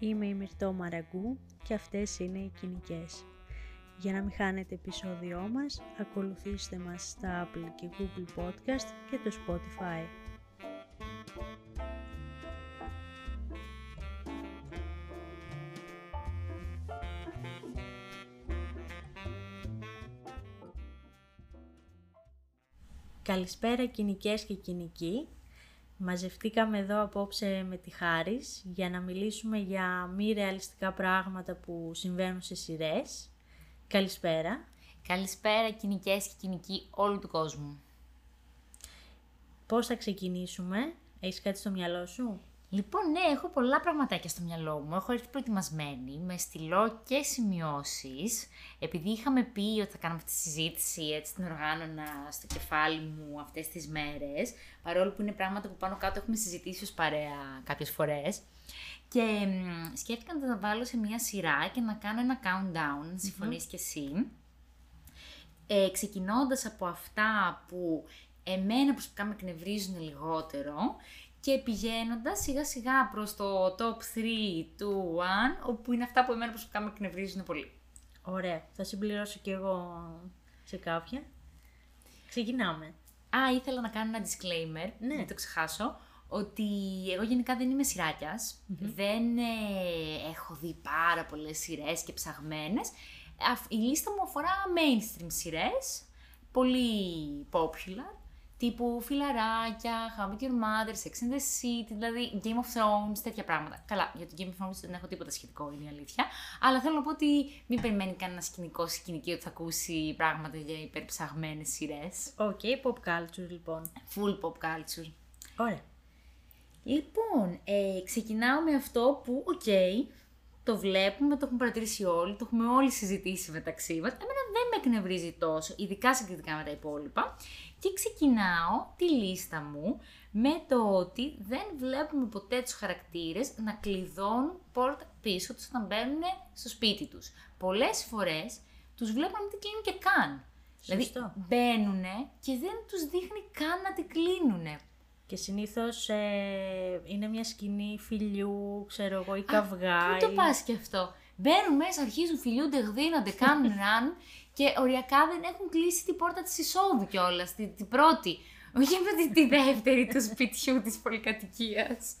Είμαι η Μυρτώ Μαραγκού και αυτές είναι οι κοινικές. Για να μην χάνετε επεισόδιό μας, ακολουθήστε μας στα Apple και Google Podcast και το Spotify. Καλησπέρα κοινικές και κοινικοί. Μαζευτήκαμε εδώ απόψε με τη Χάρης για να μιλήσουμε για μη ρεαλιστικά πράγματα που συμβαίνουν σε σειρές. Καλησπέρα. Καλησπέρα κοινικές και κοινικοί όλου του κόσμου. Πώς θα ξεκινήσουμε, έχεις κάτι στο μυαλό σου; Λοιπόν, ναι, έχω πολλά πραγματάκια στο μυαλό μου. Έχω έρθει προετοιμασμένη με στυλό και σημειώσεις. Επειδή είχαμε πει ότι θα κάνουμε αυτή τη συζήτηση, έτσι την οργάνωνα στο κεφάλι μου αυτές τις μέρες, παρόλο που είναι πράγματα που πάνω κάτω έχουμε συζητήσει ως παρέα κάποιες φορές. Και σκέφτηκα να τα βάλω σε μια σειρά και να κάνω ένα countdown, να συμφωνείς κι εσύ. Ε, ξεκινώντας από αυτά που εμένα προσωπικά με εκνευρίζουν λιγότερο και πηγαίνοντας σιγά σιγά προς το top 3 του One, όπου είναι αυτά που εμένα προσωπικά με εκνευρίζουν πολύ. Ωραία. Θα συμπληρώσω κι εγώ σε κάποια. Ξεκινάμε. Α, ήθελα να κάνω ένα disclaimer, Ναι. μην το ξεχάσω, ότι εγώ γενικά δεν είμαι σειράκιας, δεν ε, έχω δει πάρα πολλές σειρές και ψαγμένες. Αφ- Η λίστα μου αφορά mainstream σειρές, πολύ popular, τύπου φιλαράκια, How I Met Your Mother, Sex and the City, δηλαδή Game of Thrones, τέτοια πράγματα. Καλά, για το Game of Thrones δεν έχω τίποτα σχετικό, είναι η αλήθεια. Αλλά θέλω να πω ότι μην περιμένει κανένα σκηνικό σκηνική ότι θα ακούσει πράγματα για υπερψαγμένες σειρές. Οκέι, pop culture λοιπόν. Full pop culture. Ωραία. Λοιπόν, ε, ξεκινάω με αυτό που, οκ, το βλέπουμε, το έχουμε παρατηρήσει όλοι, το έχουμε όλοι συζητήσει μεταξύ μας. Εμένα δεν με εκνευρίζει τόσο, ειδικά συγκριτικά με τα υπόλοιπα. Και ξεκινάω τη λίστα μου με το ότι δεν βλέπουμε ποτέ τους χαρακτήρες να κλειδώνουν πόρτα πίσω τους όταν μπαίνουν στο σπίτι τους. Πολλές φορές τους βλέπουμε να μην την κλείνουν και καν. Δηλαδή Σωστό. μπαίνουν και δεν τους δείχνει καν να την κλείνουν. Και συνήθως ε, είναι μια σκηνή φιλιού, ξέρω εγώ, ή καυγά. Πού το ή- πας και αυτό; Μπαίνουν μέσα, αρχίζουν, φιλιούνται, γδίνονται, κάνουν ραν και οριακά δεν έχουν κλείσει την πόρτα της εισόδου κιόλας, την, την πρώτη. Όχι με τη, τη δεύτερη του σπιτιού της πολυκατοικίας.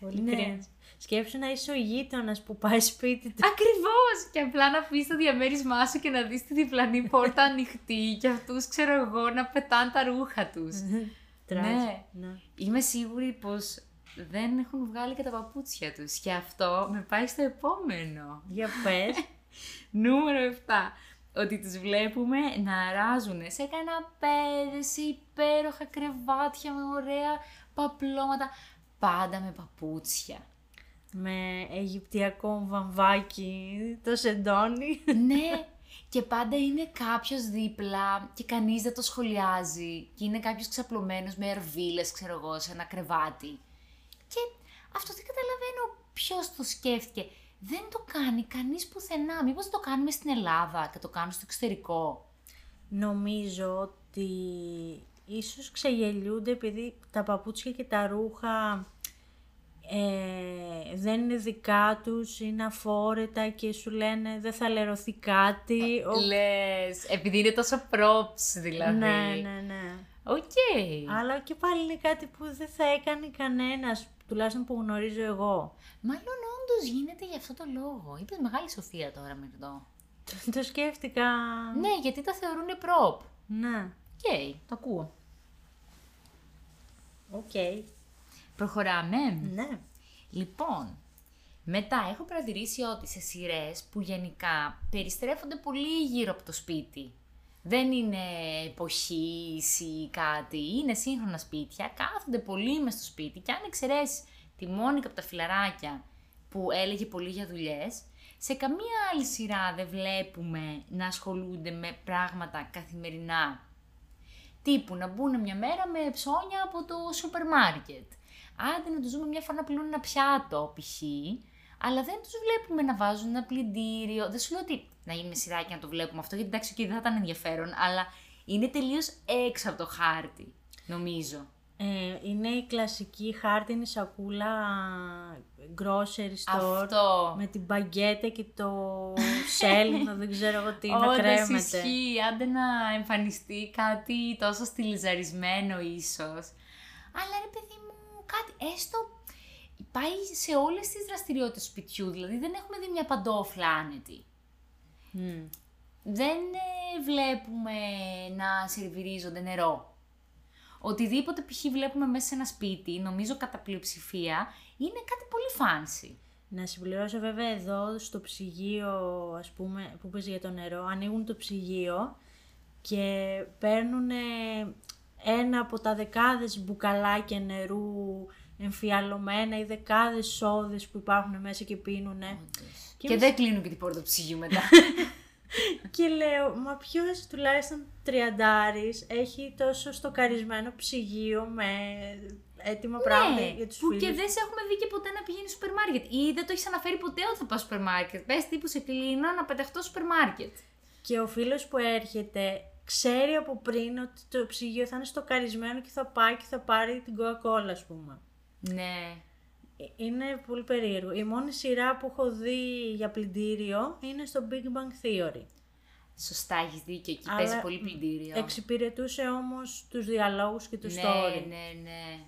Πολύ Ναι. cringe. Σκέψου να είσαι ο γείτονας που πάει σπίτι του. Ακριβώς! Και απλά να αφήσεις το διαμέρισμά σου και να δεις τη διπλανή πόρτα ανοιχτή και αυτούς, ξέρω εγώ, να πετάνε τα ρούχα τους. Τράζι. Ναι. Είμαι σίγουρη πως δεν έχουν βγάλει και τα παπούτσια τους και αυτό με πάει στο επόμενο. Για πες. Νούμερο 7. Ότι τους βλέπουμε να αράζουν σε καναπέδες, σε υπέροχα κρεβάτια με ωραία παπλώματα. Πάντα με παπούτσια. με αιγυπτιακό βαμβάκι, το σεντόνι. ναι, και πάντα είναι κάποιος δίπλα και κανείς δεν το σχολιάζει. Και είναι κάποιος ξαπλωμένος με ερβίλες, ξέρω εγώ, σε ένα κρεβάτι. Και αυτό δεν καταλαβαίνω ποιος το σκέφτηκε. Δεν το κάνει κανείς πουθενά. Μήπως το κάνουμε στην Ελλάδα και το κάνουμε στο εξωτερικό; Νομίζω ότι ίσως ξεγελιούνται επειδή τα παπούτσια και τα ρούχα ε, δεν είναι δικά τους, είναι αφόρετα και σου λένε δεν θα λερωθεί κάτι. Ο- Λες, επειδή είναι τόσο props δηλαδή. Ναι, ναι, ναι. Οκ. Αλλά και πάλι είναι κάτι που δεν θα έκανε κανένας, τουλάχιστον που γνωρίζω εγώ. Μάλλον όντως γίνεται για αυτό το λόγο. Είπες μεγάλη σοφία τώρα με αυτό. Το, το σκέφτηκα... Ναι, γιατί τα θεωρούν prop. Ναι. Οκ, το ακούω. Οκ. Προχωράμε. Ναι. Λοιπόν, μετά έχω παρατηρήσει ότι σε σειρές που γενικά περιστρέφονται πολύ γύρω από το σπίτι. Δεν είναι εποχής ή κάτι, είναι σύγχρονα σπίτια, κάθονται πολύ μες στο σπίτι και αν εξαιρέσεις τη Μόνικα από τα φιλαράκια που έλεγε πολύ για δουλειές, σε καμία άλλη σειρά δεν βλέπουμε να ασχολούνται με πράγματα καθημερινά Τύπου να μπουν μια μέρα με ψώνια από το σούπερ μάρκετ. Άντε να τους δούμε μια φορά να πλύνουν ένα πιάτο, π.χ. Αλλά δεν τους βλέπουμε να βάζουν ένα πλυντήριο. Δεν σου λέω ότι να γίνει σειράκι να το βλέπουμε αυτό, γιατί εντάξει, okay, δεν θα ήταν ενδιαφέρον, αλλά είναι τελείως έξω από το χάρτη, νομίζω. Ε, είναι η κλασική χάρτινη σακούλα grocery store Αυτό. με την μπαγκέτα και το σέλινο, δεν ξέρω εγώ τι, να Όντως κρέμεται. ισχύει, άντε να εμφανιστεί κάτι τόσο στυλιζαρισμένο ίσως. Αλλά ρε παιδί μου, κάτι έστω πάει σε όλες τις δραστηριότητες του σπιτιού, δηλαδή δεν έχουμε δει μια παντόφλα άνετη. Μμ. Δεν ε, βλέπουμε να σερβιρίζονται νερό. Οτιδήποτε π.χ. βλέπουμε μέσα σε ένα σπίτι, νομίζω κατά πλειοψηφία, είναι κάτι πολύ fancy. Να συμπληρώσω βέβαια εδώ στο ψυγείο, ας πούμε, που πες για το νερό, ανοίγουν το ψυγείο και παίρνουν ένα από τα δεκάδες μπουκαλάκια νερού εμφιαλωμένα ή δεκάδες σόδες που υπάρχουν μέσα και πίνουνε. Και, εμείς- δεν κλείνουν και την πόρτα του ψυγείου μετά. Και λέω, μα ποιος τουλάχιστον τριαντάρης έχει τόσο στοκαρισμένο ψυγείο με έτοιμα πράγματα για τους Ναι, που φίλους; και δεν σε έχουμε δει και ποτέ να πηγαίνει στο σούπερ μάρκετ. Ή δεν το έχεις αναφέρει ποτέ ότι θα πας στο σούπερ μάρκετ. Πες τύπου σε κλείνω να πεταχτώ στο σούπερ μάρκετ. Και ο φίλος που έρχεται ξέρει από πριν ότι το ψυγείο θα είναι στοκαρισμένο και θα πάει και θα πάρει την Coca-Cola, ας πούμε. Ναι. Ε, Είναι πολύ περίεργο. Η μόνη σειρά που έχω δει για πλυντήριο είναι στο Big Bang Theory. Σωστά, έχεις δίκιο. Εκεί Αλλά παίζει πολύ πλυντήριο. Εξυπηρετούσε όμως τους διαλόγους και το ναι, story. ναι, ναι.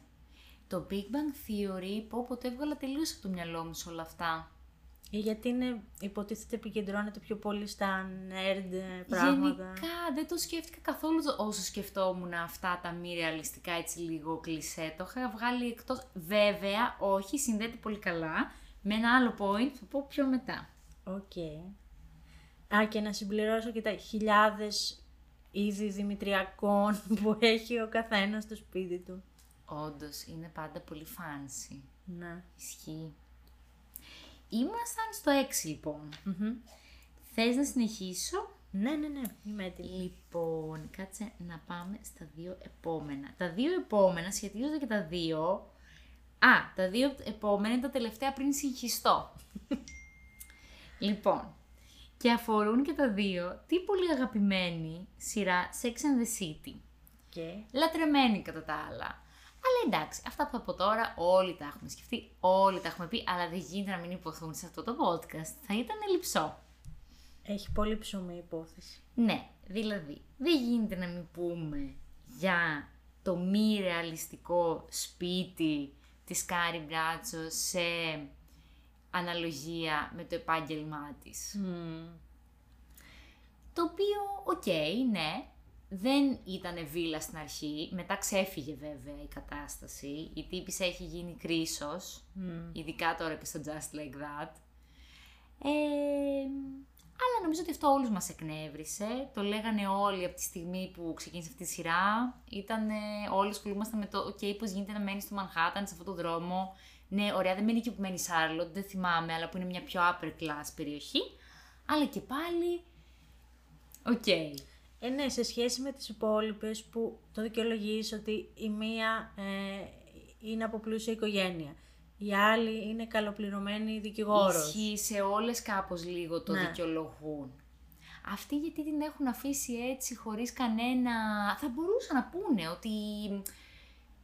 Το Big Bang Theory, οκ, ποτέ έβγαλα τελείως από το μυαλό μου σε όλα αυτά. Ε, Γιατί είναι, υποτίθεται επικεντρώνεται πιο πολύ στα nerd ε, πράγματα. Γενικά δεν το σκέφτηκα καθόλου το- όσο σκεφτόμουν αυτά τα μη ρεαλιστικά έτσι λίγο κλισέ. Το είχα βγάλει εκτός. Βέβαια, όχι, συνδέεται πολύ καλά με ένα άλλο point που θα πω πιο μετά. Οκ. Α, και να συμπληρώσω και τα χιλιάδες είδη δημητριακών που έχει ο καθένας στο σπίτι του. Όντως είναι πάντα πολύ fancy. Ναι. Ισχύει. Ήμασταν στο 6 λοιπόν. Μμμ. Θες να συνεχίσω; Ναι, ναι, ναι, είμαι έτοιμη. Λοιπόν, κάτσε να πάμε στα δύο επόμενα. Τα δύο επόμενα σχετίζονται και τα δύο. Α, τα δύο επόμενα είναι τα τελευταία πριν συγχυστώ. λοιπόν, και αφορούν και τα δύο τι πολύ αγαπημένη σειρά Sex and the City. Και... Λατρεμένη κατά τα άλλα. Αλλά εντάξει, αυτά που θα πω τώρα όλοι τα έχουμε σκεφτεί, όλοι τα έχουμε πει, αλλά δεν γίνεται να μην ειπωθούν σε αυτό το podcast. Θα ήταν λειψό. Έχει πολύ ψωμί η υπόθεση. Ναι, δηλαδή, δεν γίνεται να μην πούμε για το μη ρεαλιστικό σπίτι της Κάρι Μπράντσο σε αναλογία με το επάγγελμά της. Το οποίο, οκ, ναι, δεν ήταν βίλα στην αρχή, μετά ξέφυγε βέβαια η κατάσταση, η τύπισσα έχει γίνει Κροίσος, ειδικά τώρα και στο Just Like That. Ε, αλλά νομίζω ότι αυτό όλους μας εκνεύρισε, το λέγανε όλοι από τη στιγμή που ξεκίνησε αυτή η σειρά, ήταν όλοι ασχολούμασταν με το «Οκ, πώς γίνεται να μένεις στο Μανχάταν, σε αυτόν τον δρόμο». Ναι, ωραία, δεν μένει εκεί που μένει η Σάρλοτ, δεν θυμάμαι, αλλά που είναι μια πιο upper class περιοχή. Αλλά και πάλι, οκ. Ε, ναι, σε σχέση με τις υπόλοιπες που το δικαιολογείς ότι η μία ε, είναι από πλούσια οικογένεια. Η άλλη είναι καλοπληρωμένη δικηγόρος. Ισχύει σε όλες κάπως λίγο το Ναι. δικαιολογούν. Αυτοί γιατί την έχουν αφήσει έτσι χωρίς κανένα... Θα μπορούσαν να πούνε ότι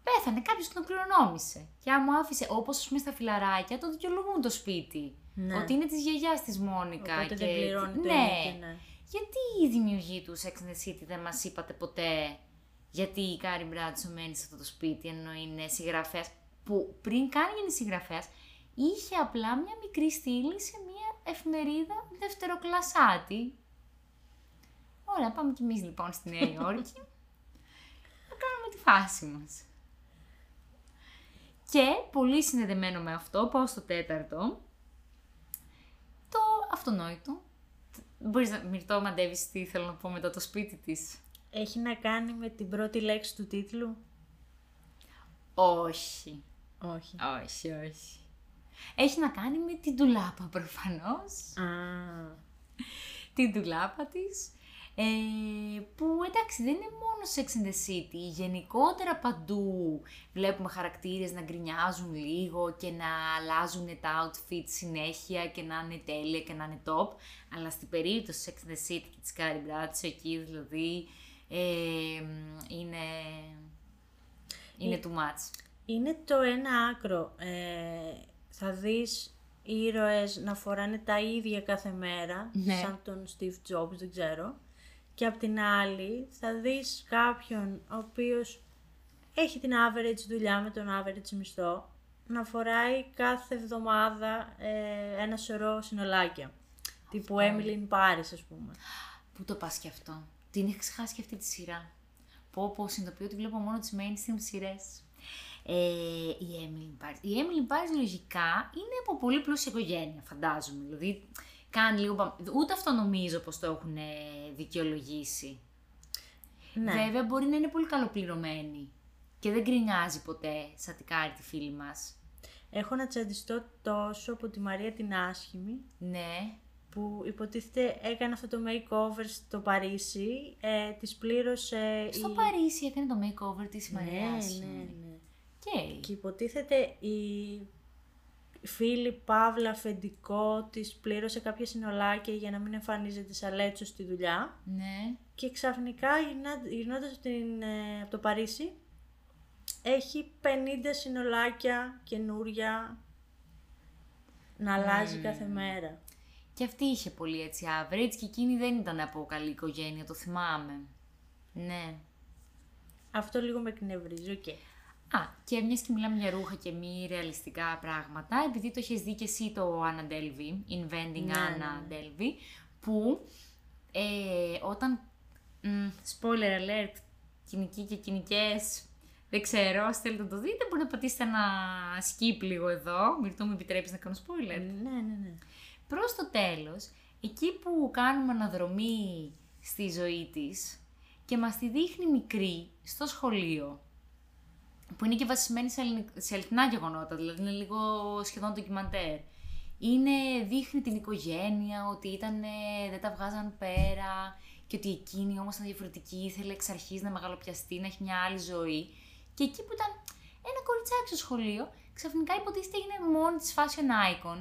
πέθανε κάποιος και τον κληρονόμησε. Και μου άφησε, όπως ας πούμε στα φιλαράκια, το δικαιολογούν το σπίτι. Ναι. Ότι είναι της γιαγιάς της Μόνικα. Οπότε και... δεν πληρώνει το ναι. ίδιο, ναι. Γιατί οι δημιουργοί του Sex and the City δεν μας είπατε ποτέ γιατί η Κάρι Μπράντσο μένει σε αυτό το σπίτι ενώ είναι συγγραφέας που πριν καν γίνει συγγραφέας είχε απλά μια μικρή στήλη σε μια εφημερίδα δευτεροκλασάτη. Ωραία, πάμε κι εμείς λοιπόν στη Νέα Υόρκη να κάνουμε τη φάση μας. Και πολύ συνδεδεμένο με αυτό, πάω στο τέταρτο, το αυτονόητο. Μπορείς να μυρτώ μαντεύεις τι θέλω να πω μετά το σπίτι της. Έχει να κάνει με την πρώτη λέξη του τίτλου; Όχι. Όχι. Όχι, όχι. Έχει να κάνει με την τουλάπα προφανώς. Α, την τουλάπα της. Ε, που εντάξει δεν είναι μόνο Sex and the City, γενικότερα παντού βλέπουμε χαρακτήρες να γκρινιάζουν λίγο και να αλλάζουν τα outfit συνέχεια και να είναι τέλεια και να είναι top, αλλά στην περίπτωση Sex and the City και της Carrie Bradshaw εκεί δηλαδή ε, είναι, Είναι too much. Είναι το ένα άκρο. Ε, θα δεις ήρωες να φοράνε τα ίδια κάθε μέρα, Ναι. σαν τον Steve Jobs, δεν ξέρω. Και απ' την άλλη θα δεις κάποιον ο οποίος έχει την average δουλειά με τον average μισθό να φοράει κάθε εβδομάδα ε, ένα σωρό συνολάκια. Τύπου Emily in Paris, ας πούμε. Πού το πας και αυτό; Την έχεις ξεχάσει και αυτή τη σειρά. Πω πω, συνειδητοποιώ ότι βλέπω μόνο τις mainstream σειρές. Ε, η Emily in Paris. Η Emily in Paris λογικά είναι από πολύ πλούσια οικογένεια, φαντάζομαι. Δηλαδή, κάνει λίγο... πα- Ούτε αυτό νομίζω πως το έχουν ε, δικαιολογήσει. Ναι. Βέβαια, μπορεί να είναι πολύ καλοπληρωμένη. Και δεν γκρινιάζει ποτέ, σαν την Κάρη τη φίλη μας. Έχω να τσαντιστώ τόσο από τη Μαρία την άσχημη, Ναι. που υποτίθεται έκανε αυτό το makeover στο Παρίσι, ε, της πλήρωσε Στο η... Παρίσι έκανε το makeover της Ναι, Μαριάς. ναι, ναι. Και... Και υποτίθεται η φίλη Παύλα Φεντικό της πλήρωσε κάποια συνολάκια για να μην εμφανίζεται σαν λέτσος στη δουλειά Ναι. και ξαφνικά γυρνά- γυρνώντας από, την, ε, από το Παρίσι έχει 50 συνολάκια καινούρια να αλλάζει κάθε μέρα. Και αυτή είχε πολύ έτσι average και εκείνη δεν ήταν από καλή οικογένεια, το θυμάμαι. Ναι. Αυτό λίγο με εκνευρίζει, οκ. Α, και μιας και μιλάμε για ρούχα και μη ρεαλιστικά πράγματα, επειδή το έχεις δει και εσύ το Anna Delvey, Inventing Ναι, Anna ναι, Delvey, που ε, όταν. μ, spoiler alert, κοινικοί και κοινικές, δεν ξέρω, αν θέλετε να το δείτε, μπορείτε να πατήσετε ένα skip λίγο εδώ. Μυρτώ μου επιτρέπεις να κάνω spoiler. Ναι, ναι, ναι. Προς το τέλος, εκεί που κάνουμε αναδρομή στη ζωή της και μας τη δείχνει μικρή στο σχολείο, που είναι και βασισμένη σε, ελληνικ- σε αληθινά γεγονότα, δηλαδή είναι λίγο σχεδόν ντοκιμαντέρ. Είναι, δείχνει την οικογένεια, ότι ήταν, δεν τα βγάζαν πέρα και ότι εκείνη όμως ήταν διαφορετική, ήθελε εξ αρχής να μεγαλοπιαστεί, να έχει μια άλλη ζωή. Και εκεί που ήταν ένα κοριτσάκι στο σχολείο, ξαφνικά υποτίθεται έγινε μόνη της fashion icon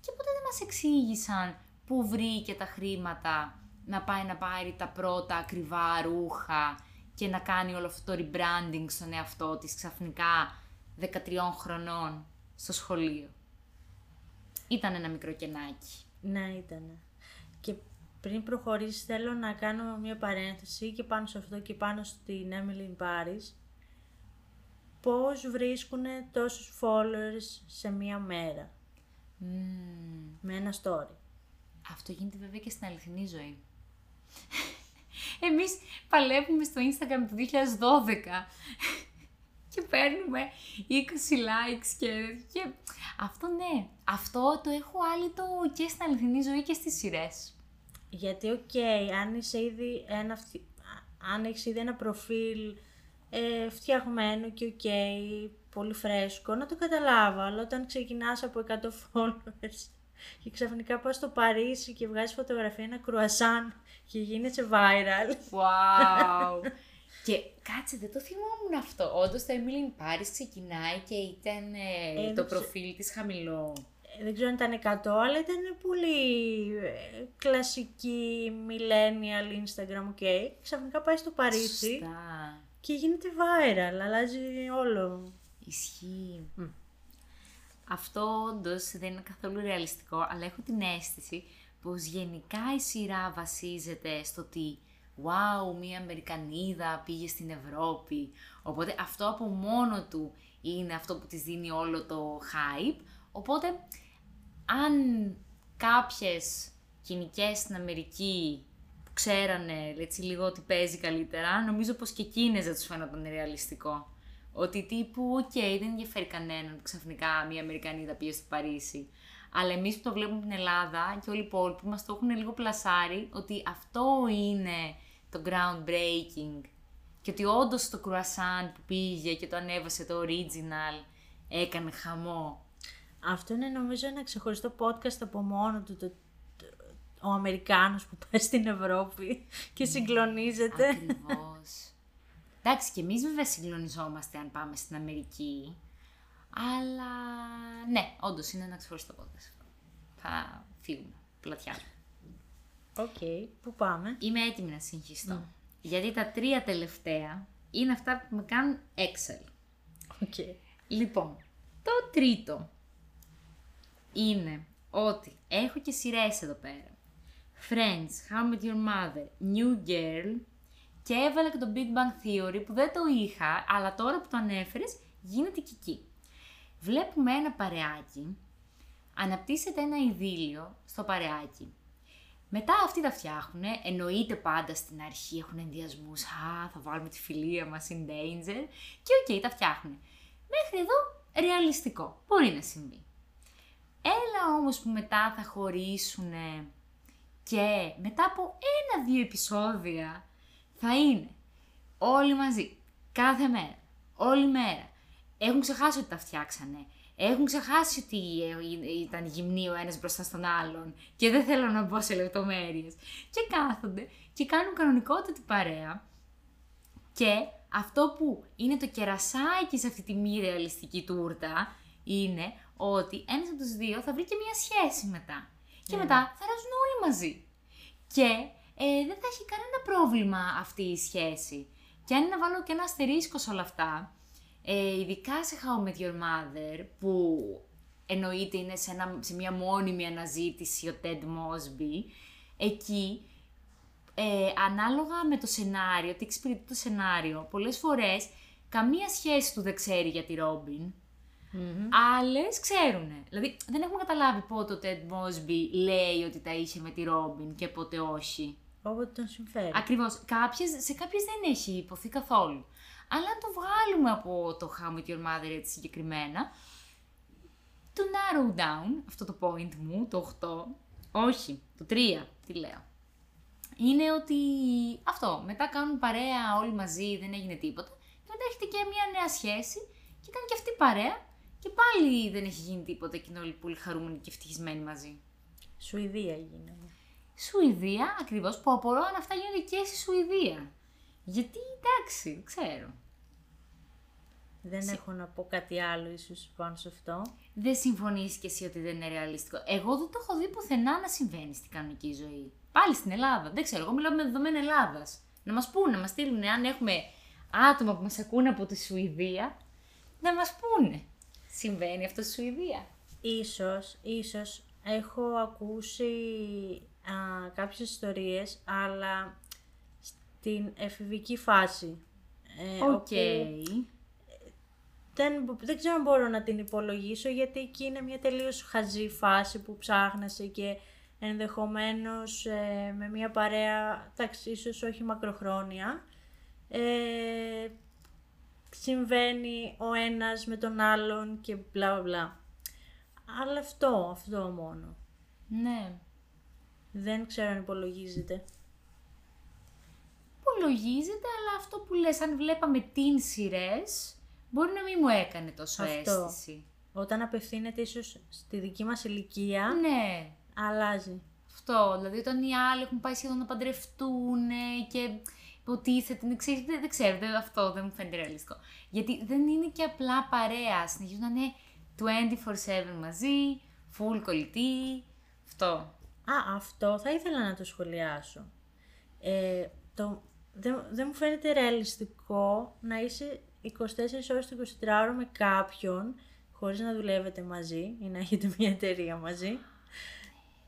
και ποτέ δεν μας εξήγησαν πού βρήκε τα χρήματα να πάει να πάρει τα πρώτα ακριβά ρούχα και να κάνει όλο αυτό το rebranding στον εαυτό της ξαφνικά 13 χρονών στο σχολείο. Ήταν ένα μικρό κενάκι. Ναι, ήταν. Και πριν προχωρήσεις θέλω να κάνω μια παρένθεση και πάνω σε αυτό και πάνω στην Emily in Paris. Πώς βρίσκουν τόσους followers σε μία μέρα; Μμμ. με ένα story. Αυτό γίνεται βέβαια και στην αληθινή ζωή. Εμείς παλεύουμε στο Instagram του 2012 και παίρνουμε 20 likes και, και... Αυτό ναι, αυτό το έχω άλυτο και στην αληθινή ζωή και στις σειρές. Γιατί, οκ, αν είσαι ήδη ένα, φτι- αν έχεις ήδη ένα προφίλ ε, φτιαγμένο και οκ, πολύ φρέσκο, να το καταλάβω. Αλλά όταν ξεκινάς από 100 followers και ξαφνικά πας στο Παρίσι και βγάζεις φωτογραφία ένα κρουασάν και γίνεσαι viral. Wow! και κάτσε, δεν το θυμόμουν αυτό. Όντως το Emily in Paris ξεκινάει και ήταν ε, Ε, το δεν ξε- προφίλ της χαμηλό. Ε, δεν ξέρω αν ήταν 100, αλλά ήταν πολύ ε, κλασική millennial Instagram, οκ. Ξαφνικά πάει στο Παρίσι Σωστά. και γίνεται viral, αλλάζει όλο. Ισχύει. Αυτό όντως δεν είναι καθόλου ρεαλιστικό, αλλά έχω την αίσθηση πως γενικά η σειρά βασίζεται στο ότι «Wow, μία Αμερικανίδα πήγε στην Ευρώπη». Οπότε αυτό από μόνο του είναι αυτό που της δίνει όλο το hype. Οπότε αν κάποιες κυνικές στην Αμερική που ξέρανε έτσι λίγο ότι παίζει καλύτερα, νομίζω πως και εκείνες δεν τους φαίνονταν ρεαλιστικό. Ότι τύπου, οκ, δεν ενδιαφέρει κανέναν ότι ξαφνικά μια Αμερικανίδα πήγε στο Παρίσι. Αλλά εμείς που το βλέπουμε στην Ελλάδα και όλοι οι υπόλοιποι μας το έχουν λίγο πλασάρει ότι αυτό είναι το groundbreaking. Και ότι όντως το κρουασάν που πήγε και το ανέβασε το original έκανε χαμό. Αυτό είναι νομίζω ένα ξεχωριστό podcast από μόνο του. Το, το- ο Αμερικάνος που πάει στην Ευρώπη και συγκλονίζεται. Ακριβώς. Εντάξει, και εμείς βέβαια συγκλονιζόμαστε αν πάμε στην Αμερική. Αλλά ναι, όντως είναι ένα ξεχωριστό podcast αυτό. Θα φύγουμε. Πλατιά. Οκ, πού πάμε; Είμαι έτοιμη να συγχυστώ. Γιατί τα τρία τελευταία είναι αυτά που με κάνουν έξαλλη. Okay. Λοιπόν, το τρίτο είναι ότι έχω και σειρές εδώ πέρα. Friends, How I Met Your Mother, New Girl και έβαλα και το Big Bang Theory που δεν το είχα, αλλά τώρα που το ανέφερες γίνεται και εκεί. Βλέπουμε ένα παρεάκι, αναπτύσσεται ένα ειδύλλιο στο παρεάκι. Μετά αυτοί τα φτιάχνουν, εννοείται πάντα στην αρχή έχουν ενδοιασμούς. Α, θα βάλουμε τη φιλία μας in danger. Και οκ, okay, τα φτιάχνουν. Μέχρι εδώ ρεαλιστικό. Μπορεί να συμβεί. Έλα όμως που μετά θα χωρίσουν και μετά από ένα-δύο επεισόδια θα είναι όλοι μαζί, κάθε μέρα, όλη μέρα. Έχουν ξεχάσει ότι τα φτιάξανε. Έχουν ξεχάσει ότι ήταν γυμνή ο ένας μπροστά στον άλλον και δεν θέλω να μπω σε λεπτομέρειες. Και κάθονται και κάνουν κανονικότητα παρέα και αυτό που είναι το κερασάκι σε αυτή τη μη ρεαλιστική τούρτα είναι ότι ένας από τους δύο θα βρει και μία σχέση μετά. Και ναι. μετά θα ράζουν όλοι μαζί. Και ε, δεν θα έχει κανένα πρόβλημα αυτή η σχέση. Και αν είναι να βάλω και ένα αστερίσκος σε όλα αυτά, ε, ειδικά σε How Met Your Mother, που εννοείται είναι σε, ένα, σε μια μόνιμη αναζήτηση ο Ted Mosby, εκεί ε, ανάλογα με το σενάριο, τι εξυπηρετεί το σενάριο, πολλές φορές καμία σχέση του δεν ξέρει για τη Ρόμπιν. Mm-hmm. Άλλες ξέρουν. Δηλαδή δεν έχουμε καταλάβει πότε ο Ted Mosby λέει ότι τα είχε με τη Ρόμπιν και πότε όχι. Όποτε τον συμφέρει. Ακριβώς. Σε κάποιες δεν έχει υποθεί καθόλου. Αλλά αν το βγάλουμε από το How Met Your Mother έτσι συγκεκριμένα, το narrow down, αυτό το point μου, το 8, όχι, το 3, τι λέω, είναι ότι αυτό, μετά κάνουν παρέα όλοι μαζί, δεν έγινε τίποτα, και μετά έχετε και μια νέα σχέση και κάνει και αυτή παρέα και πάλι δεν έχει γίνει τίποτα και είναι όλοι πολύ χαρούμενοι και ευτυχισμένοι μαζί. Σουηδία γίνεται. Σουηδία, ακριβώς, που απορώ αν αυτά γίνονται και στη Σουηδία. Γιατί εντάξει, ξέρω. Δεν έχω να πω κάτι άλλο ίσως πάνω σε αυτό. Δεν συμφωνείς και εσύ ότι δεν είναι ρεαλιστικό. Εγώ δεν το έχω δει πουθενά να συμβαίνει στην κανονική ζωή. Πάλι στην Ελλάδα. Δεν ξέρω, εγώ μιλάω με δεδομένα Ελλάδας. Να μας πούνε, να μας στείλουν αν έχουμε άτομα που μας ακούνε από τη Σουηδία, να μας πούνε. Συμβαίνει αυτό στη Σουηδία. Ίσως, ίσως έχω ακούσει α, κάποιες ιστορίες, αλλά στην εφηβική φάση. Ε, Οκ. δεν, δεν ξέρω αν μπορώ να την υπολογίσω, γιατί εκεί είναι μια τελείως χαζή φάση που ψάχνεσαι και ενδεχομένως ε, με μια παρέα, εντάξει, ίσως όχι μακροχρόνια, ε, συμβαίνει ο ένας με τον άλλον και μπλα μπλα. Αλλά αυτό, αυτό μόνο. Ναι. Δεν ξέρω αν υπολογίζεται. Υπολογίζεται, αλλά αυτό που λες, αν βλέπαμε την σειρές, μπορεί να μην μου έκανε τόσο αυτό. αίσθηση. Όταν απευθύνεται ίσως στη δική μας ηλικία, ναι. αλλάζει. Αυτό, δηλαδή όταν οι άλλοι έχουν πάει σχεδόν να παντρευτούν και υποτίθεται, δεν, ξέρεις, δεν, δεν ξέρω, δεν, αυτό δεν μου φαίνεται ρεαλιστικό. Γιατί δεν είναι και απλά παρέα, συνεχίζουν να είναι 24-7 μαζί, full κολλητή, αυτό. Α, αυτό θα ήθελα να το σχολιάσω. Ε, το, δεν, δεν μου φαίνεται ρεαλιστικό να είσαι 24 ώρες το 24 ώρο με κάποιον χωρίς να δουλεύετε μαζί ή να έχετε μια εταιρεία μαζί.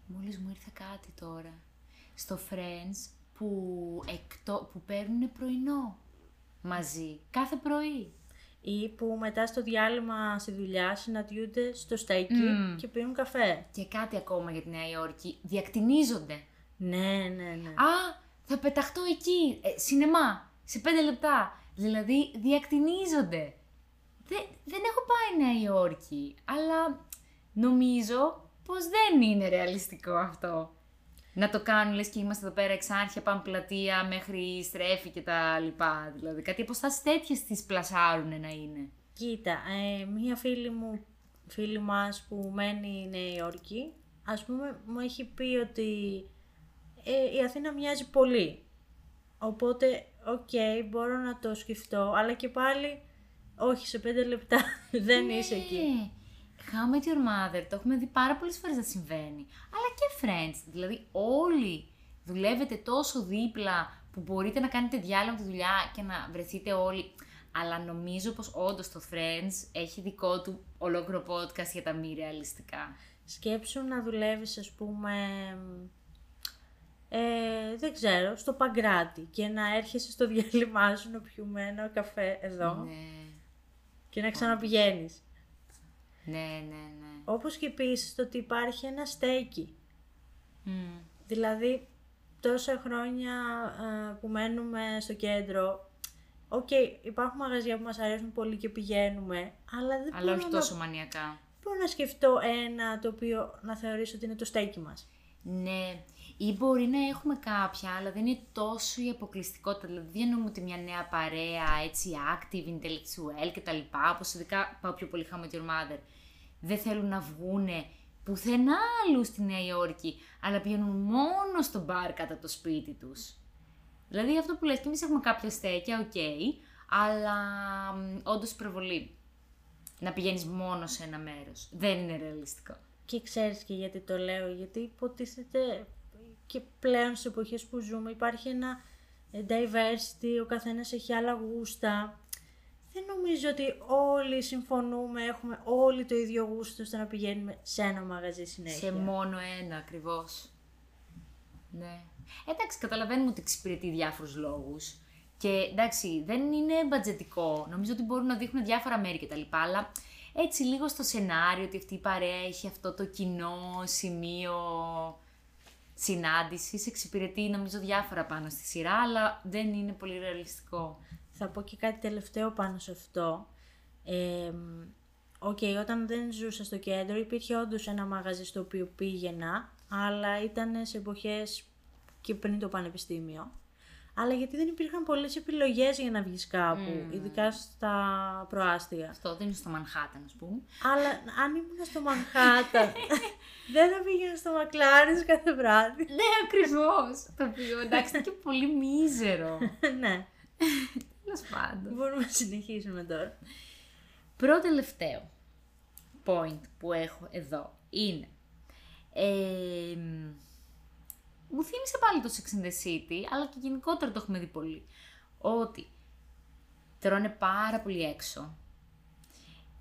Μόλις μου ήρθε κάτι τώρα. Στο Friends που, εκτό, που παίρνουν πρωινό μαζί, κάθε πρωί. Ή που μετά στο διάλειμμα στη δουλειά συναντιούνται στο στέκι και πίνουν καφέ. Και κάτι ακόμα για τη Νέα Υόρκη, διακτηνίζονται. Ναι, ναι, ναι. Α, θα πεταχτώ εκεί, ε, σινεμά, σε πέντε λεπτά. Δηλαδή, διακτηνίζονται. Δεν, δεν έχω πάει Νέα Υόρκη, αλλά νομίζω πως δεν είναι ρεαλιστικό αυτό να το κάνουν, λες και είμαστε εδώ πέρα Εξάρχεια, πάμε πλατεία μέχρι Στρέφη και τα λοιπά. Δηλαδή κάτι αποστάσεις τέτοιες τις πλασάρουν να είναι. Κοίτα, ε, μία φίλη μου, φίλη μας που μένει Νέα Υόρκη, ας πούμε μου έχει πει ότι ε, η Αθήνα μοιάζει πολύ. Οπότε, οκ, μπορώ να το σκεφτώ, αλλά και πάλι όχι σε πέντε λεπτά δεν ναι. είσαι εκεί. How Met Your Mother, το έχουμε δει πάρα πολλές φορές να συμβαίνει. Αλλά και Friends. Δηλαδή, όλοι δουλεύετε τόσο δίπλα που μπορείτε να κάνετε διάλογο τη δουλειά και να βρεθείτε όλοι. Αλλά νομίζω πως όντως το Friends έχει δικό του ολόκληρο podcast για τα μη ρεαλιστικά. Σκέψου να δουλεύεις, ας πούμε, ε, δεν ξέρω, στο Παγκράτη και να έρχεσαι στο διάλειμμα σου να πιούμε ένα καφέ εδώ Ναι, και να ξαναπηγαίνεις. ναι, ναι, ναι. Όπως και επίσης το ότι υπάρχει ένα στέκι. Μμ. Δηλαδή, τόσα χρόνια ε, που μένουμε στο κέντρο, οκ, υπάρχουν μαγαζιά που μας αρέσουν πολύ και πηγαίνουμε, αλλά δεν Αλλά μπορώ, όχι να, τόσο μανιακά. μπορώ να σκεφτώ ένα το οποίο να θεωρήσω ότι είναι το στέκι μας. Ναι, ή μπορεί να έχουμε κάποια, αλλά δεν είναι τόσο η αποκλειστικότητα. Δηλαδή, δεν εννοούμε ότι μια νέα παρέα, έτσι, active, intellectual κτλ. Όπως ειδικά πάω πιο πολύ How I Met Your Mother. Δεν θέλουν να βγούνε πουθενά άλλου στη Νέα Υόρκη, αλλά πηγαίνουν μόνο στο μπαρ κάτω από το σπίτι τους. Δηλαδή αυτό που λες και εμείς έχουμε κάποια στέκια, οκ, αλλά όντως υπερβολή. Να πηγαίνεις μόνο σε ένα μέρος. Δεν είναι ρεαλιστικό. Και ξέρεις και γιατί το λέω, γιατί υποτίθεται και πλέον στις εποχές που ζούμε υπάρχει ένα ε, diversity, ο καθένας έχει άλλα γούστα. Δεν νομίζω ότι όλοι συμφωνούμε, έχουμε όλοι το ίδιο γούστο ώστε να πηγαίνουμε σε ένα μαγαζί συνέχεια. Σε μόνο ένα ακριβώς. Ναι. Εντάξει, καταλαβαίνουμε ότι εξυπηρετεί διάφορους λόγους. Και εντάξει, δεν είναι μπατζετικό. Νομίζω ότι μπορούν να δείχνουν διάφορα μέρη κτλ. Αλλά έτσι λίγο στο σενάριο ότι αυτή η παρέα έχει αυτό το κοινό σημείο συνάντησης. Εξυπηρετεί νομίζω διάφορα πάνω στη σειρά, αλλά δεν είναι πολύ ρεαλιστικό. Θα πω και κάτι τελευταίο πάνω σε αυτό. Ε, Οκ, όταν δεν ζούσα στο κέντρο υπήρχε όντως ένα μαγαζί στο οποίο πήγαινα, αλλά ήταν σε εποχές και πριν το πανεπιστήμιο. Αλλά γιατί δεν υπήρχαν πολλές επιλογές για να βγεις κάπου, ειδικά στα προάστια. Αυτό δεν είναι στο Μανχάταν, ας πούμε. Αλλά αν ήμουν στο Μανχάταν, δεν θα πήγαινα στο Μακλάρις κάθε βράδυ. ναι, ακριβώς. το οποίο εντάξει είναι και πολύ μίζερο. ναι, Τέλος πάντων. μπορούμε να συνεχίσουμε τώρα. Πρώτο τελευταίο point που έχω εδώ είναι. Ε, μου θύμισε πάλι το Sex and the City, αλλά και γενικότερα το έχουμε δει πολύ. Ότι τρώνε πάρα πολύ έξω.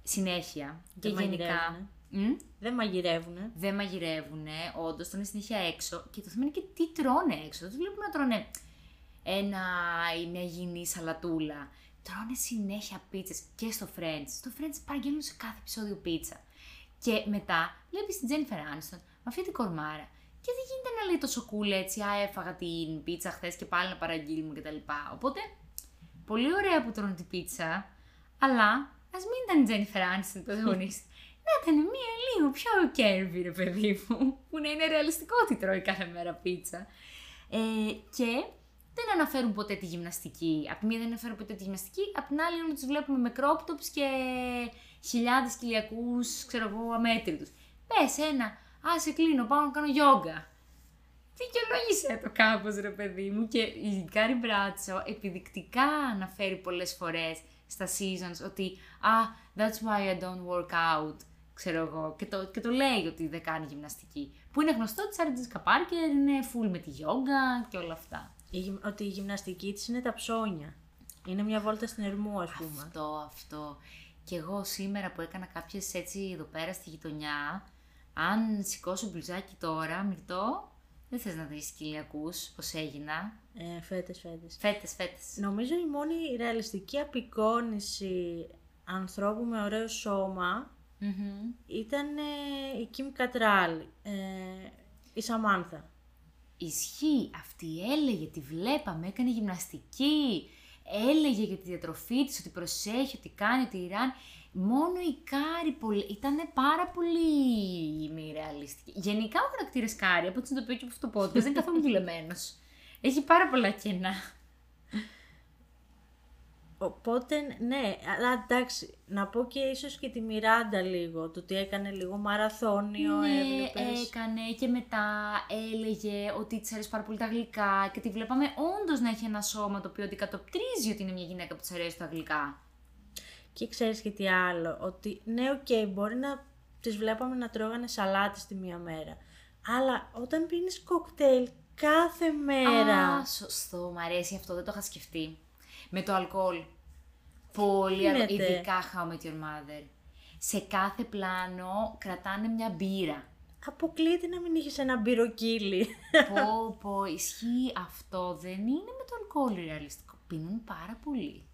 Συνέχεια. Και Δεν γενικά. μαγειρεύουνε. Μμ, Δεν μαγειρεύουνε. δεν μαγειρεύουν, όντως τρώνε συνέχεια έξω. Και το θέμα είναι και τι τρώνε έξω. Δεν τους βλέπουμε να τρώνε ένα, ή μια υγιεινή σαλατούλα. Τρώνε συνέχεια πίτσες και στο Friends. Στο Friends παραγγέλνουν σε κάθε επεισόδιο πίτσα. Και μετά βλέπεις την Jennifer Aniston με αυτή την κορμάρα. Και δεν γίνεται να λέει τόσο cool έτσι, α, έφαγα την πίτσα χθες και πάλι να παραγγείλουμε κτλ. Οπότε, πολύ ωραία που τρώνε την πίτσα, αλλά ας μην ήταν η Jennifer Aniston η πρωταγωνίστρια. να ήταν μία λίγο πιο κέρβη, ρε παιδί μου, που να είναι ρεαλιστικό ότι τρώει κάθε μέρα πίτσα. Ε, και δεν αναφέρουν ποτέ τη γυμναστική. Απ' τη μία δεν αναφέρουν ποτέ τη γυμναστική, απ' την άλλη όλοι τους βλέπουμε με crop tops και χιλιάδες κοιλιακούς, ξέρω εγώ, αμέτρητους. Πες ένα, α, σε κλείνω, πάω να κάνω γιόγκα. Δικαιολόγησέ το κάπως ρε παιδί μου και η Κάρι Μπράντσο επιδεικτικά αναφέρει πολλές φορές στα seasons ότι «Α, that's why I don't work out», ξέρω εγώ, και το, και το λέει ότι δεν κάνει γυμναστική. Που είναι γνωστό ότι η Σάρα Τζέσικα Πάρκερ είναι full με τη γιόγκα και όλα αυτά. Η γυμ- ότι η γυμναστική της είναι τα ψώνια. Είναι μια βόλτα στην Ερμού, ας πούμε. Αυτό, αυτό. Και εγώ σήμερα που έκανα κάποιες έτσι εδώ πέρα στη γειτονιά, αν σηκώσω μπλουζάκι τώρα, μυρτό, δεν θες να δεις κοιλιακούς, πώς έγινα. Ε, φέτες, φέτες. Φέτες, φέτες. Νομίζω η μόνη ρεαλιστική απεικόνηση ανθρώπου με ωραίο σώμα Μμμ. ήταν ε, η Κιμ Κατράλ, ε, η Σαμάνθα. Ισχύει. Αυτή έλεγε, τη βλέπαμε, έκανε γυμναστική. Έλεγε για τη διατροφή της, ότι προσέχει, ότι κάνει, ότι ράνει. Μόνο η Κάρη πολύ... ήταν πάρα πολύ μη ρεαλιστική. Γενικά ο χαρακτήρας Κάρη, από ό,τι το πει και από αυτό το podcast, δεν είναι καθόλου δουλεμένος. Έχει πάρα πολλά κενά. Οπότε, ναι, αλλά εντάξει, να πω και ίσως και τη Μιράντα λίγο, το ότι έκανε λίγο μαραθώνιο, ναι, έβλεπες. έκανε και μετά έλεγε ότι της αρέσει πάρα πολύ τα γλυκά και τη βλέπαμε όντως να έχει ένα σώμα το οποίο αντικατοπτρίζει ότι είναι μια γυναίκα που της αρέσει τα γλυκά. Και ξέρεις και τι άλλο, ότι ναι, οκ, μπορεί να τις βλέπαμε να τρώγανε σαλάτες τη μία μέρα. Αλλά όταν πίνεις κοκτέιλ κάθε μέρα, Α, σωστό, μ' αρέσει αυτό, δεν το είχα σκεφτεί. Με το αλκοόλ. Πολύ γίνεται; ειδικά How I Met Your Mother. Σε κάθε πλάνο κρατάνε μια μπύρα. Αποκλείεται να μην είχες ένα μπυροκοίλι. πω, πω, ισχύει αυτό. Δεν είναι με το αλκοόλ ρεαλιστικό. Πίνουν πάρα πολύ.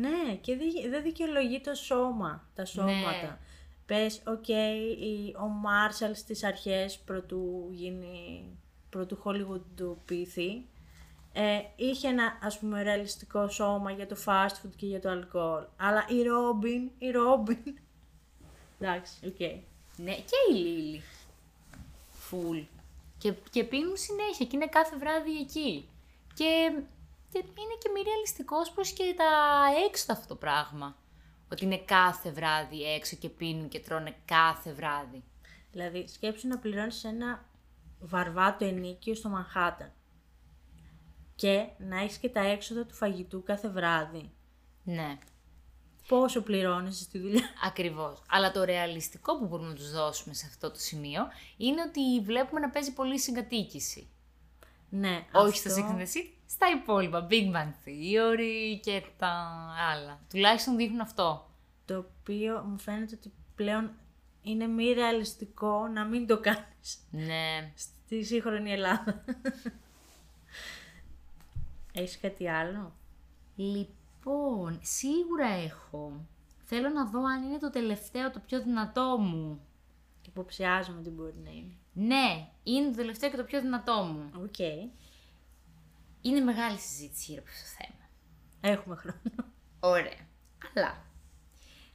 Ναι, και δεν δεν δικαιολογεί το σώμα, τα σώματα. Ναι. Πες, οκ, η- ο Μάρσαλ στις αρχές προτού γίνει, προτού Χολιγουντοποιηθεί, ε, είχε ένα ας πούμε ρεαλιστικό σώμα για το fast food και για το αλκοόλ. Αλλά η Ρόμπιν, η Ρόμπιν, εντάξει, οκ. Ναι, και η Λίλη. Φουλ. Και, και πίνουν συνέχεια και είναι κάθε βράδυ εκεί. Και, και είναι και μη ρεαλιστικός προς και τα έξω αυτό το πράγμα. Ότι είναι κάθε βράδυ έξω και πίνουν και τρώνε κάθε βράδυ. Δηλαδή, σκέψου να πληρώνεις ένα βαρβάτο ενίκιο στο Μανχάταν. Και να έχεις και τα έξοδα του φαγητού κάθε βράδυ. Ναι, Πόσο πληρώνεις στη δουλειά. ακριβώς. Αλλά το ρεαλιστικό που μπορούμε να τους δώσουμε σε αυτό το σημείο είναι ότι βλέπουμε να παίζει πολύ συγκατοίκηση. Ναι, Όχι στο αυτό- Sex and the City, στα υπόλοιπα. Big Bang Theory και τα άλλα. Τουλάχιστον δείχνουν αυτό. Το οποίο μου φαίνεται ότι πλέον είναι μη ρεαλιστικό να μην το κάνεις Ναι. στη σύγχρονη Ελλάδα. Έχεις κάτι άλλο; Λοιπόν, σίγουρα έχω. Θέλω να δω αν είναι το τελευταίο, το πιο δυνατό μου. Υποψιάζομαι ότι μπορεί να είναι. Ναι, είναι το τελευταίο και το πιο δυνατό μου. Οκ. Είναι μεγάλη συζήτηση γύρω από αυτό το θέμα. Έχουμε χρόνο. Ωραία. Αλλά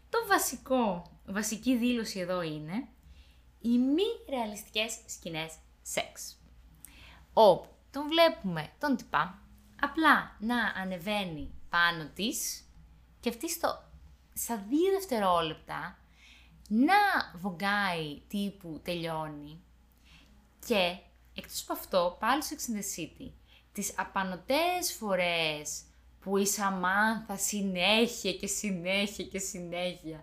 το βασικό, βασική δήλωση εδώ είναι οι μη ρεαλιστικές σκηνές σεξ. Όπου τον βλέπουμε τον τυπά απλά να ανεβαίνει πάνω της και αυτή στο, στα δύο δευτερόλεπτα να βογκάει τύπου τελειώνει και εκτός από αυτό, πάλι στο Ex and the City, τις απανοτές φορές που η Σαμάνθα συνέχεια και συνέχεια και συνέχεια,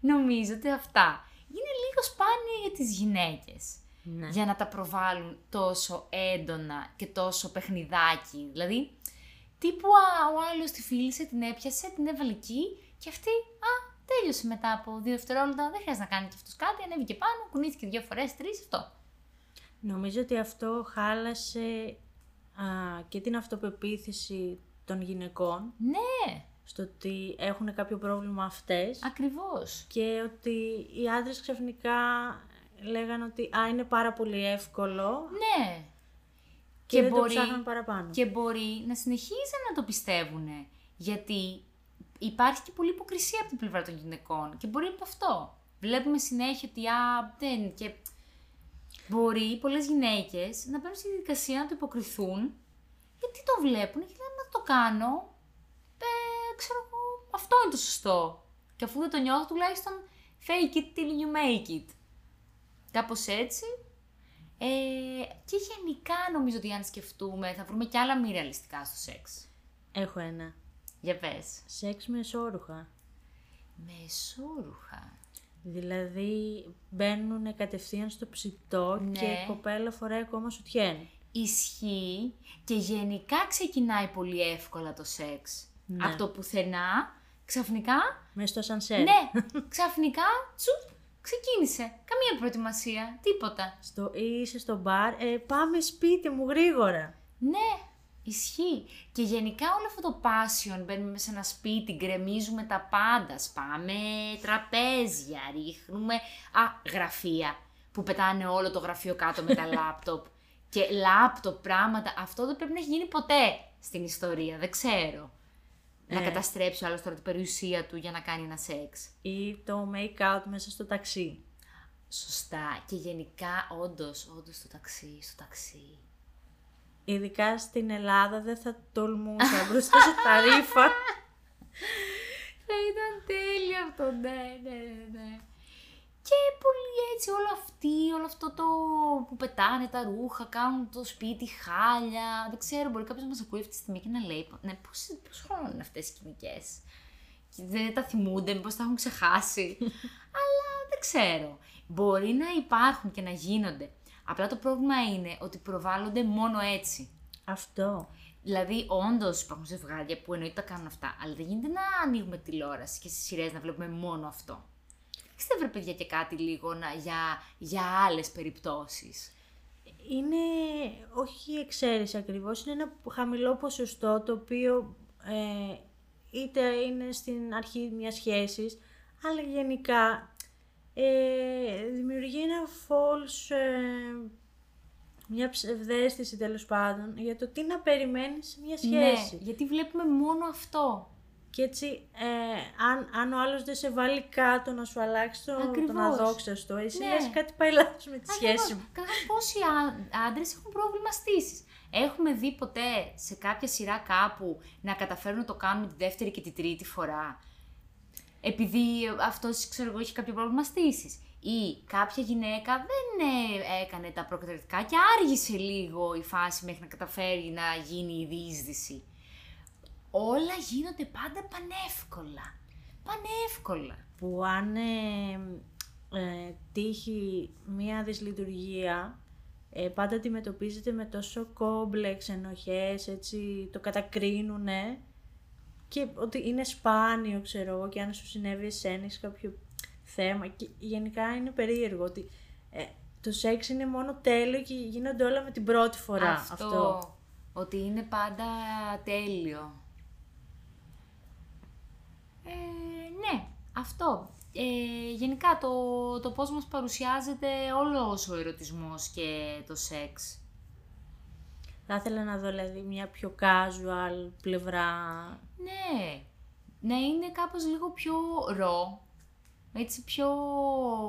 νομίζω ότι αυτά είναι λίγο σπάνια για τις γυναίκες. Ναι. Για να τα προβάλλουν τόσο έντονα και τόσο παιχνιδάκι. Δηλαδή, τύπου α, ο άλλος τη φίλησε, την έπιασε, την έβαλε εκεί και αυτή, α, τέλειωσε μετά από δύο δευτερόλεπτα, δεν χρειάζεται να κάνει και αυτός κάτι, ανέβηκε πάνω, κουνήθηκε δύο φορές, τρεις, αυτό. Νομίζω ότι αυτό χάλασε α, και την αυτοπεποίθηση των γυναικών Ναι, στο ότι έχουν κάποιο πρόβλημα αυτές ακριβώς. και ότι οι άντρες ξαφνικά λέγανε ότι α, είναι πάρα πολύ εύκολο Ναι. και, δεν το ψάχναν παραπάνω. και μπορεί να συνεχίζουν να το πιστεύουν. Γιατί υπάρχει και πολλή υποκρισία από την πλευρά των γυναικών. Και μπορεί από αυτό. Βλέπουμε συνέχεια ότι α, δεν. Και μπορεί πολλές γυναίκες να μπαίνουν στη διαδικασία να το υποκριθούν. Γιατί το βλέπουν και λένε, μα το κάνω. Ε, ξέρω εγώ, αυτό είναι το σωστό. Και αφού δεν το νιώθω, τουλάχιστον fake it till you make it. Κάπως έτσι. Ε, και γενικά νομίζω ότι αν σκεφτούμε θα βρούμε και άλλα μη ρεαλιστικά στο σεξ. Έχω ένα. Για πες. Σεξ με εσώρουχα. Με εσώρουχα. Δηλαδή μπαίνουν κατευθείαν στο ψητό Ναι. και η κοπέλα φοράει ακόμα σουτιέν. Ισχύει και γενικά ξεκινάει πολύ εύκολα το σεξ. Ναι. Από το πουθενά, ξαφνικά, Μέσα στο σανσέρ. ναι, ξαφνικά, τσουπ, ξεκίνησε. Καμία προετοιμασία, τίποτα. Στο, ή είσαι στο μπαρ, ε, πάμε σπίτι μου γρήγορα. Ναι, ισχύει. Και γενικά όλο αυτό το passion, μπαίνουμε σε ένα σπίτι, γκρεμίζουμε τα πάντα, σπάμε τραπέζια, ρίχνουμε, α, γραφεία, που πετάνε όλο το γραφείο κάτω με τα λάπτοπ. Και λάπτοπ, πράγματα, αυτό δεν πρέπει να έχει γίνει ποτέ στην ιστορία, δεν ξέρω. Να Ε. καταστρέψει ο άλλος τώρα την περιουσία του για να κάνει ένα σεξ. Ή το make-out μέσα στο ταξί. Σωστά. Και γενικά, όντως, όντως το ταξί, στο ταξί. Ειδικά στην Ελλάδα δεν θα τολμούσα μπροστά σε τα ρήφα. Θα ήταν τέλειο αυτό, ναι, ναι, ναι, ναι. Και πολύ έτσι όλο αυτή, όλο αυτό το που πετάνε τα ρούχα, κάνουν το σπίτι χάλια. Δεν ξέρω, μπορεί κάποιος να μας ακούει αυτή τη στιγμή και να λέει: Ναι, πόσο χρόνο είναι αυτές οι σκηνικές; Και δεν τα θυμούνται, μήπως τα έχουν ξεχάσει; Αλλά δεν ξέρω. Μπορεί να υπάρχουν και να γίνονται. Απλά το πρόβλημα είναι ότι προβάλλονται μόνο έτσι. Αυτό. Δηλαδή, όντως υπάρχουν ζευγάρια που εννοείται τα κάνουν αυτά, αλλά δεν γίνεται να ανοίγουμε τηλεόραση και στις σειρές να βλέπουμε μόνο αυτό. Ξέρετε, βρε παιδιά, και κάτι λίγο να, για, για άλλες περιπτώσεις. Είναι όχι εξαίρεση ακριβώς, είναι ένα χαμηλό ποσοστό το οποίο ε, είτε είναι στην αρχή μιας σχέσης, αλλά γενικά ε, δημιουργεί ένα false, ε, μια ψευδέστηση τέλος πάντων για το τι να περιμένεις σε μια σχέση. Ναι, γιατί βλέπουμε μόνο αυτό. Και έτσι, ε, αν, αν ο άλλος δεν σε βάλει κάτω να σου αλλάξει το, τον Ακριβώς. αδόξαστο, εσύ Ναι. λες κάτι πάει λάθος με τη σχέση μου. Καταρχάς, πόσοι άντρες έχουν πρόβλημα στήσεις. Έχουμε δει ποτέ σε κάποια σειρά κάπου να καταφέρουν να το κάνουν τη δεύτερη και τη τρίτη φορά; Επειδή αυτός, ξέρω εγώ, έχει κάποιο πρόβλημα στήσεις. Ή κάποια γυναίκα δεν ε, έκανε τα προκαταρκτικά και άργησε λίγο η φάση μέχρι να καταφέρει να γίνει η διείσδυση. Όλα γίνονται πάντα πανεύκολα. Πανεύκολα. Που αν ε, ε, τύχει μία δυσλειτουργία, ε, πάντα αντιμετωπίζεται με τόσο κόμπλεξ, ενοχές, έτσι, το κατακρίνουνε και ότι είναι σπάνιο, ξέρω εγώ, και αν σου συνέβη εσένα έχεις κάποιο θέμα και γενικά είναι περίεργο ότι ε, το σεξ είναι μόνο τέλειο και γίνονται όλα με την πρώτη φορά αυτό. Ότι είναι πάντα τέλειο. Ε, ναι, αυτό. Ε, γενικά το, το πώς μας παρουσιάζεται όλος ο ερωτισμός και το σεξ. Θα ήθελα να δω δηλαδή μια πιο casual πλευρά Ναι, να είναι κάπως λίγο πιο ρο, έτσι πιο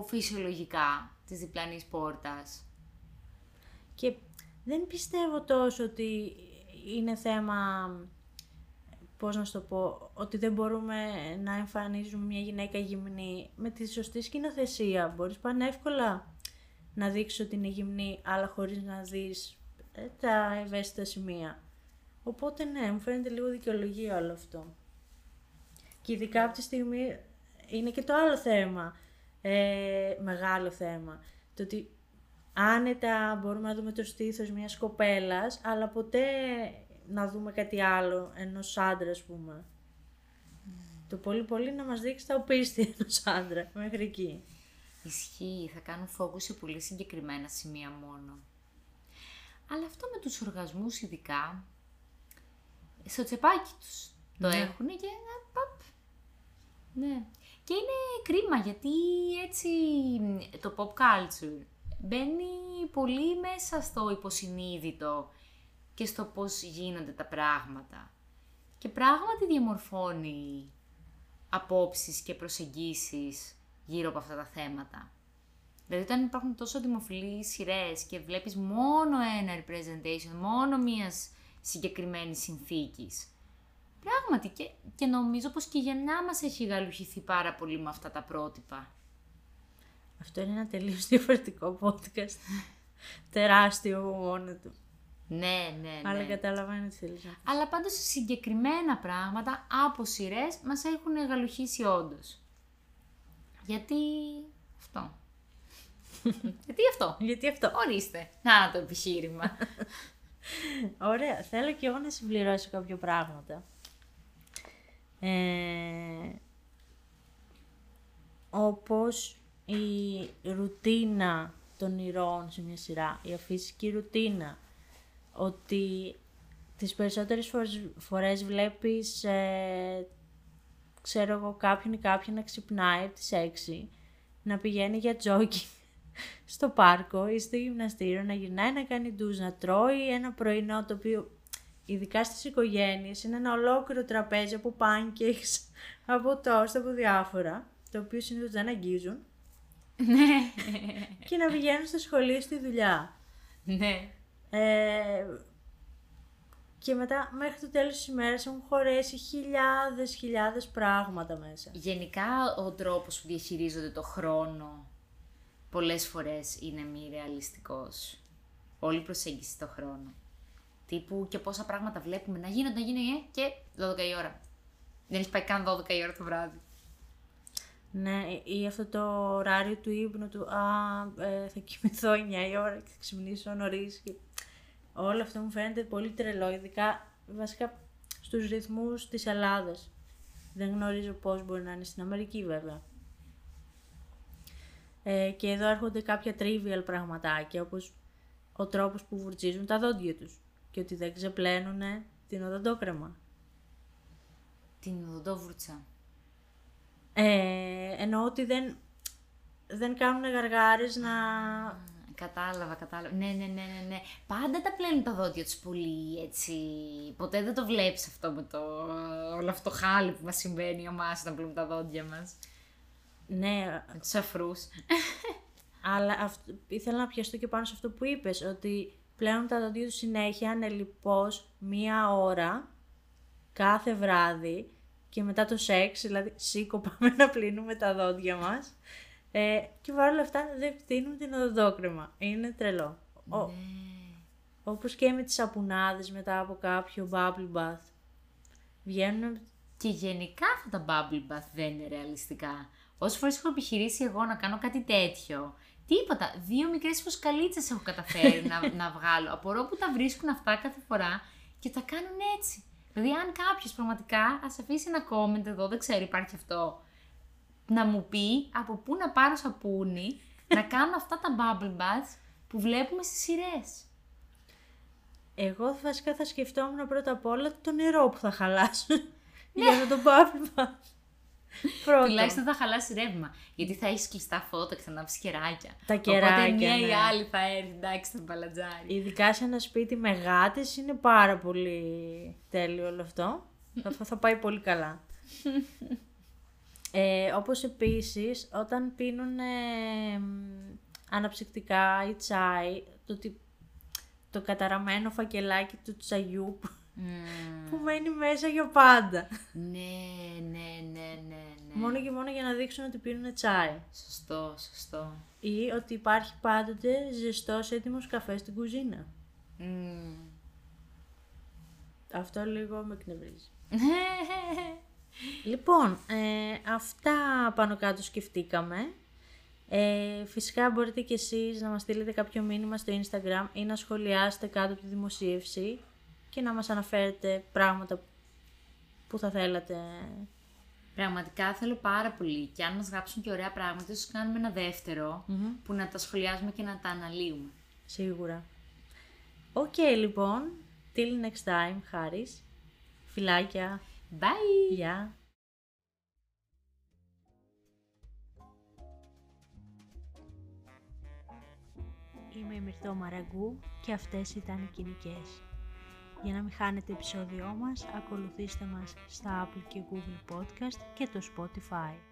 φυσιολογικά της διπλανής πόρτας. Και δεν πιστεύω τόσο ότι είναι θέμα, πώς να σου το πω, ότι δεν μπορούμε να εμφανίζουμε μια γυναίκα γυμνή με τη σωστή σκηνοθεσία. Μπορείς πανεύκολα να δείξεις ότι είναι γυμνή, αλλά χωρίς να δεις ε, τα ευαίσθητα σημεία. Οπότε ναι, μου φαίνεται λίγο δικαιολογία όλο αυτό. Και ειδικά από τη στιγμή είναι και το άλλο θέμα, ε, μεγάλο θέμα. Το ότι άνετα μπορούμε να δούμε το στήθος μιας κοπέλας, αλλά ποτέ να δούμε κάτι άλλο ενός άντρα, ας πούμε. Το πολύ πολύ να μας δείξει τα οπίστη ενός άντρα, μέχρι εκεί. Ισχύει, θα κάνουν focus σε πολύ συγκεκριμένα σημεία μόνο. Αλλά αυτό με τους οργασμούς ειδικά, στο τσεπάκι τους το Ναι. έχουν και να παπ. Ναι. Και είναι κρίμα γιατί έτσι το pop culture μπαίνει πολύ μέσα στο υποσυνείδητο και στο πώς γίνονται τα πράγματα. Και πράγματι διαμορφώνει απόψεις και προσεγγίσεις γύρω από αυτά τα θέματα. Δηλαδή όταν υπάρχουν τόσο δημοφιλείς σειρές και βλέπεις μόνο ένα representation, μόνο μίας συγκεκριμένης συνθήκης. Πράγματι και, και νομίζω πως και η γενιά μας έχει γαλουχηθεί πάρα πολύ με αυτά τα πρότυπα. Αυτό είναι ένα τελείως διαφορετικό podcast. Τεράστιο από μόνο του. Ναι, ναι, ναι. Αλλά καταλαβαίνω τι θέλεις να πεις. Αλλά πάντως συγκεκριμένα πράγματα από σειρές μας έχουν γαλουχίσει όντως. Γιατί αυτό. Γιατί αυτό. Γιατί αυτό. Ορίστε. Να το επιχείρημα. Ωραία, θέλω και εγώ να συμπληρώσω κάποια πράγματα. Ε, όπως η ρουτίνα των ηρώων σε μια σειρά, η αφυσική ρουτίνα, ότι τις περισσότερες φορές, φορές βλέπεις, ε, ξέρω εγώ, κάποιον ή κάποιον να ξυπνάει από τις 6, να πηγαίνει για τζόκινγκ στο πάρκο ή στο γυμναστήριο, να γυρνάει να κάνει ντουζ, να τρώει ένα πρωινό το οποίο ειδικά στις οικογένειες είναι ένα ολόκληρο τραπέζι από pancakes, από τόστα, από διάφορα, το οποίο συνήθως δεν αγγίζουν ναι. και να πηγαίνουν στο σχολείο στη δουλειά. ναι. Ε, και μετά μέχρι το τέλος της ημέρας έχουν χωρέσει χιλιάδες χιλιάδες πράγματα μέσα. Γενικά ο τρόπος που διαχειρίζονται το χρόνο πολλές φορές είναι μη ρεαλιστικός. Όλη η προσέγγιση στο χρόνο. Τύπου και πόσα πράγματα βλέπουμε να γίνονται, να γίνονται και 12 η ώρα. Δεν έχει πάει καν 12 η ώρα το βράδυ. Ναι, ή αυτό το ωράριο του ύπνου του, α, ε, θα κοιμηθώ 9 η ώρα και θα ξυπνήσω νωρίς. Και... Όλο αυτό μου φαίνεται πολύ τρελό, ειδικά βασικά στους ρυθμούς της Ελλάδας. Δεν γνωρίζω πώς μπορεί να είναι στην Αμερική βέβαια. Ε, και εδώ έρχονται κάποια trivial πραγματάκια, όπως ο τρόπος που βουρτζίζουν τα δόντια τους και ότι δεν ξεπλένουν την οδοντόκρεμα. Την οδοντόβουρτσα. Ε, εννοώ ότι δεν, δεν κάνουν γαργάρες να... Κατάλαβα, κατάλαβα. Ναι, ναι, ναι, ναι, ναι. Πάντα τα πλένουν τα δόντια τους πολύ, έτσι. Ποτέ δεν το βλέπεις αυτό με το... όλο αυτό το χάλι που μας συμβαίνει εμάς όταν πλένουν τα δόντια μας. Ναι, Με τους αφρούς. αλλά αυτό, ήθελα να πιαστώ και πάνω σε αυτό που είπες, ότι πλέον τα δόντια τους συνέχεια ανελιπώς μία ώρα κάθε βράδυ και μετά το σεξ, δηλαδή σήκω πάμε να πλύνουμε τα δόντια μας ε, και παρόλα αυτά δεν φτύνουν την οδοντόκρεμα. Είναι τρελό. Ο, Ναι. όπως και με τις σαπουνάδες μετά από κάποιο bubble bath. Βγαίνουν Και γενικά αυτά τα bubble bath δεν είναι ρεαλιστικά. Όσε φορές έχω επιχειρήσει εγώ να κάνω κάτι τέτοιο, τίποτα. Δύο μικρές φωσκαλίτσε έχω καταφέρει να, να βγάλω. Απορώ που τα βρίσκουν αυτά κάθε φορά και τα κάνουν έτσι. Δηλαδή, αν κάποιος πραγματικά ας αφήσει ένα comment εδώ, δεν ξέρω, υπάρχει αυτό, να μου πει από πού να πάρω σαπούνι να κάνω αυτά τα bubble baths που βλέπουμε στις σειρές. Εγώ βασικά θα σκεφτόμουν πρώτα απ' όλα το νερό που θα χαλάσω για να το bubble bath. Πρώτο. Τουλάχιστον θα χαλάσει ρεύμα. Γιατί θα έχεις κλειστά φώτα και θα ανάψει κεράκια. Τα Οπότε κεράκια, μία ή ναι. άλλη θα έρθει, εντάξει, θα μπαλατζάρει. Ειδικά σε ένα σπίτι με γάτες είναι πάρα πολύ τέλειο όλο αυτό. θα, θα πάει πολύ καλά. ε, όπως επίσης, όταν πίνουν ε, μ, αναψυκτικά ή τσάι, το, τι- το καταραμένο φακελάκι του τσαγιού που, Μμμ. που μένει μέσα για πάντα. Ναι, ναι, ναι, ναι, ναι. Μόνο και μόνο για να δείξουν ότι πίνουν τσάι. Σωστό, σωστό. Ή ότι υπάρχει πάντοτε ζεστός έτοιμος καφέ στην κουζίνα. Μμμ. Αυτό λίγο με εκνευρίζει. Λοιπόν, ε, αυτά πάνω κάτω σκεφτήκαμε. Ε, φυσικά μπορείτε και εσείς να μας στείλετε κάποιο μήνυμα στο Instagram ή να σχολιάσετε κάτω από τη δημοσίευση και να μας αναφέρετε πράγματα που θα θέλατε. Πραγματικά θέλω πάρα πολύ και αν μας γράψουν και ωραία πράγματα, ίσως κάνουμε ένα δεύτερο που να τα σχολιάζουμε και να τα αναλύουμε. Σίγουρα. Οκ, λοιπόν. Till next time, Χάρης. Φιλάκια. Bye! Γεια. Είμαι η Μυρτώ Μαραγκού και αυτές ήταν οι κοινικές. Για να μην χάνετε επεισόδιό μας, ακολουθήστε μας στα Apple και Google Podcast και το Spotify.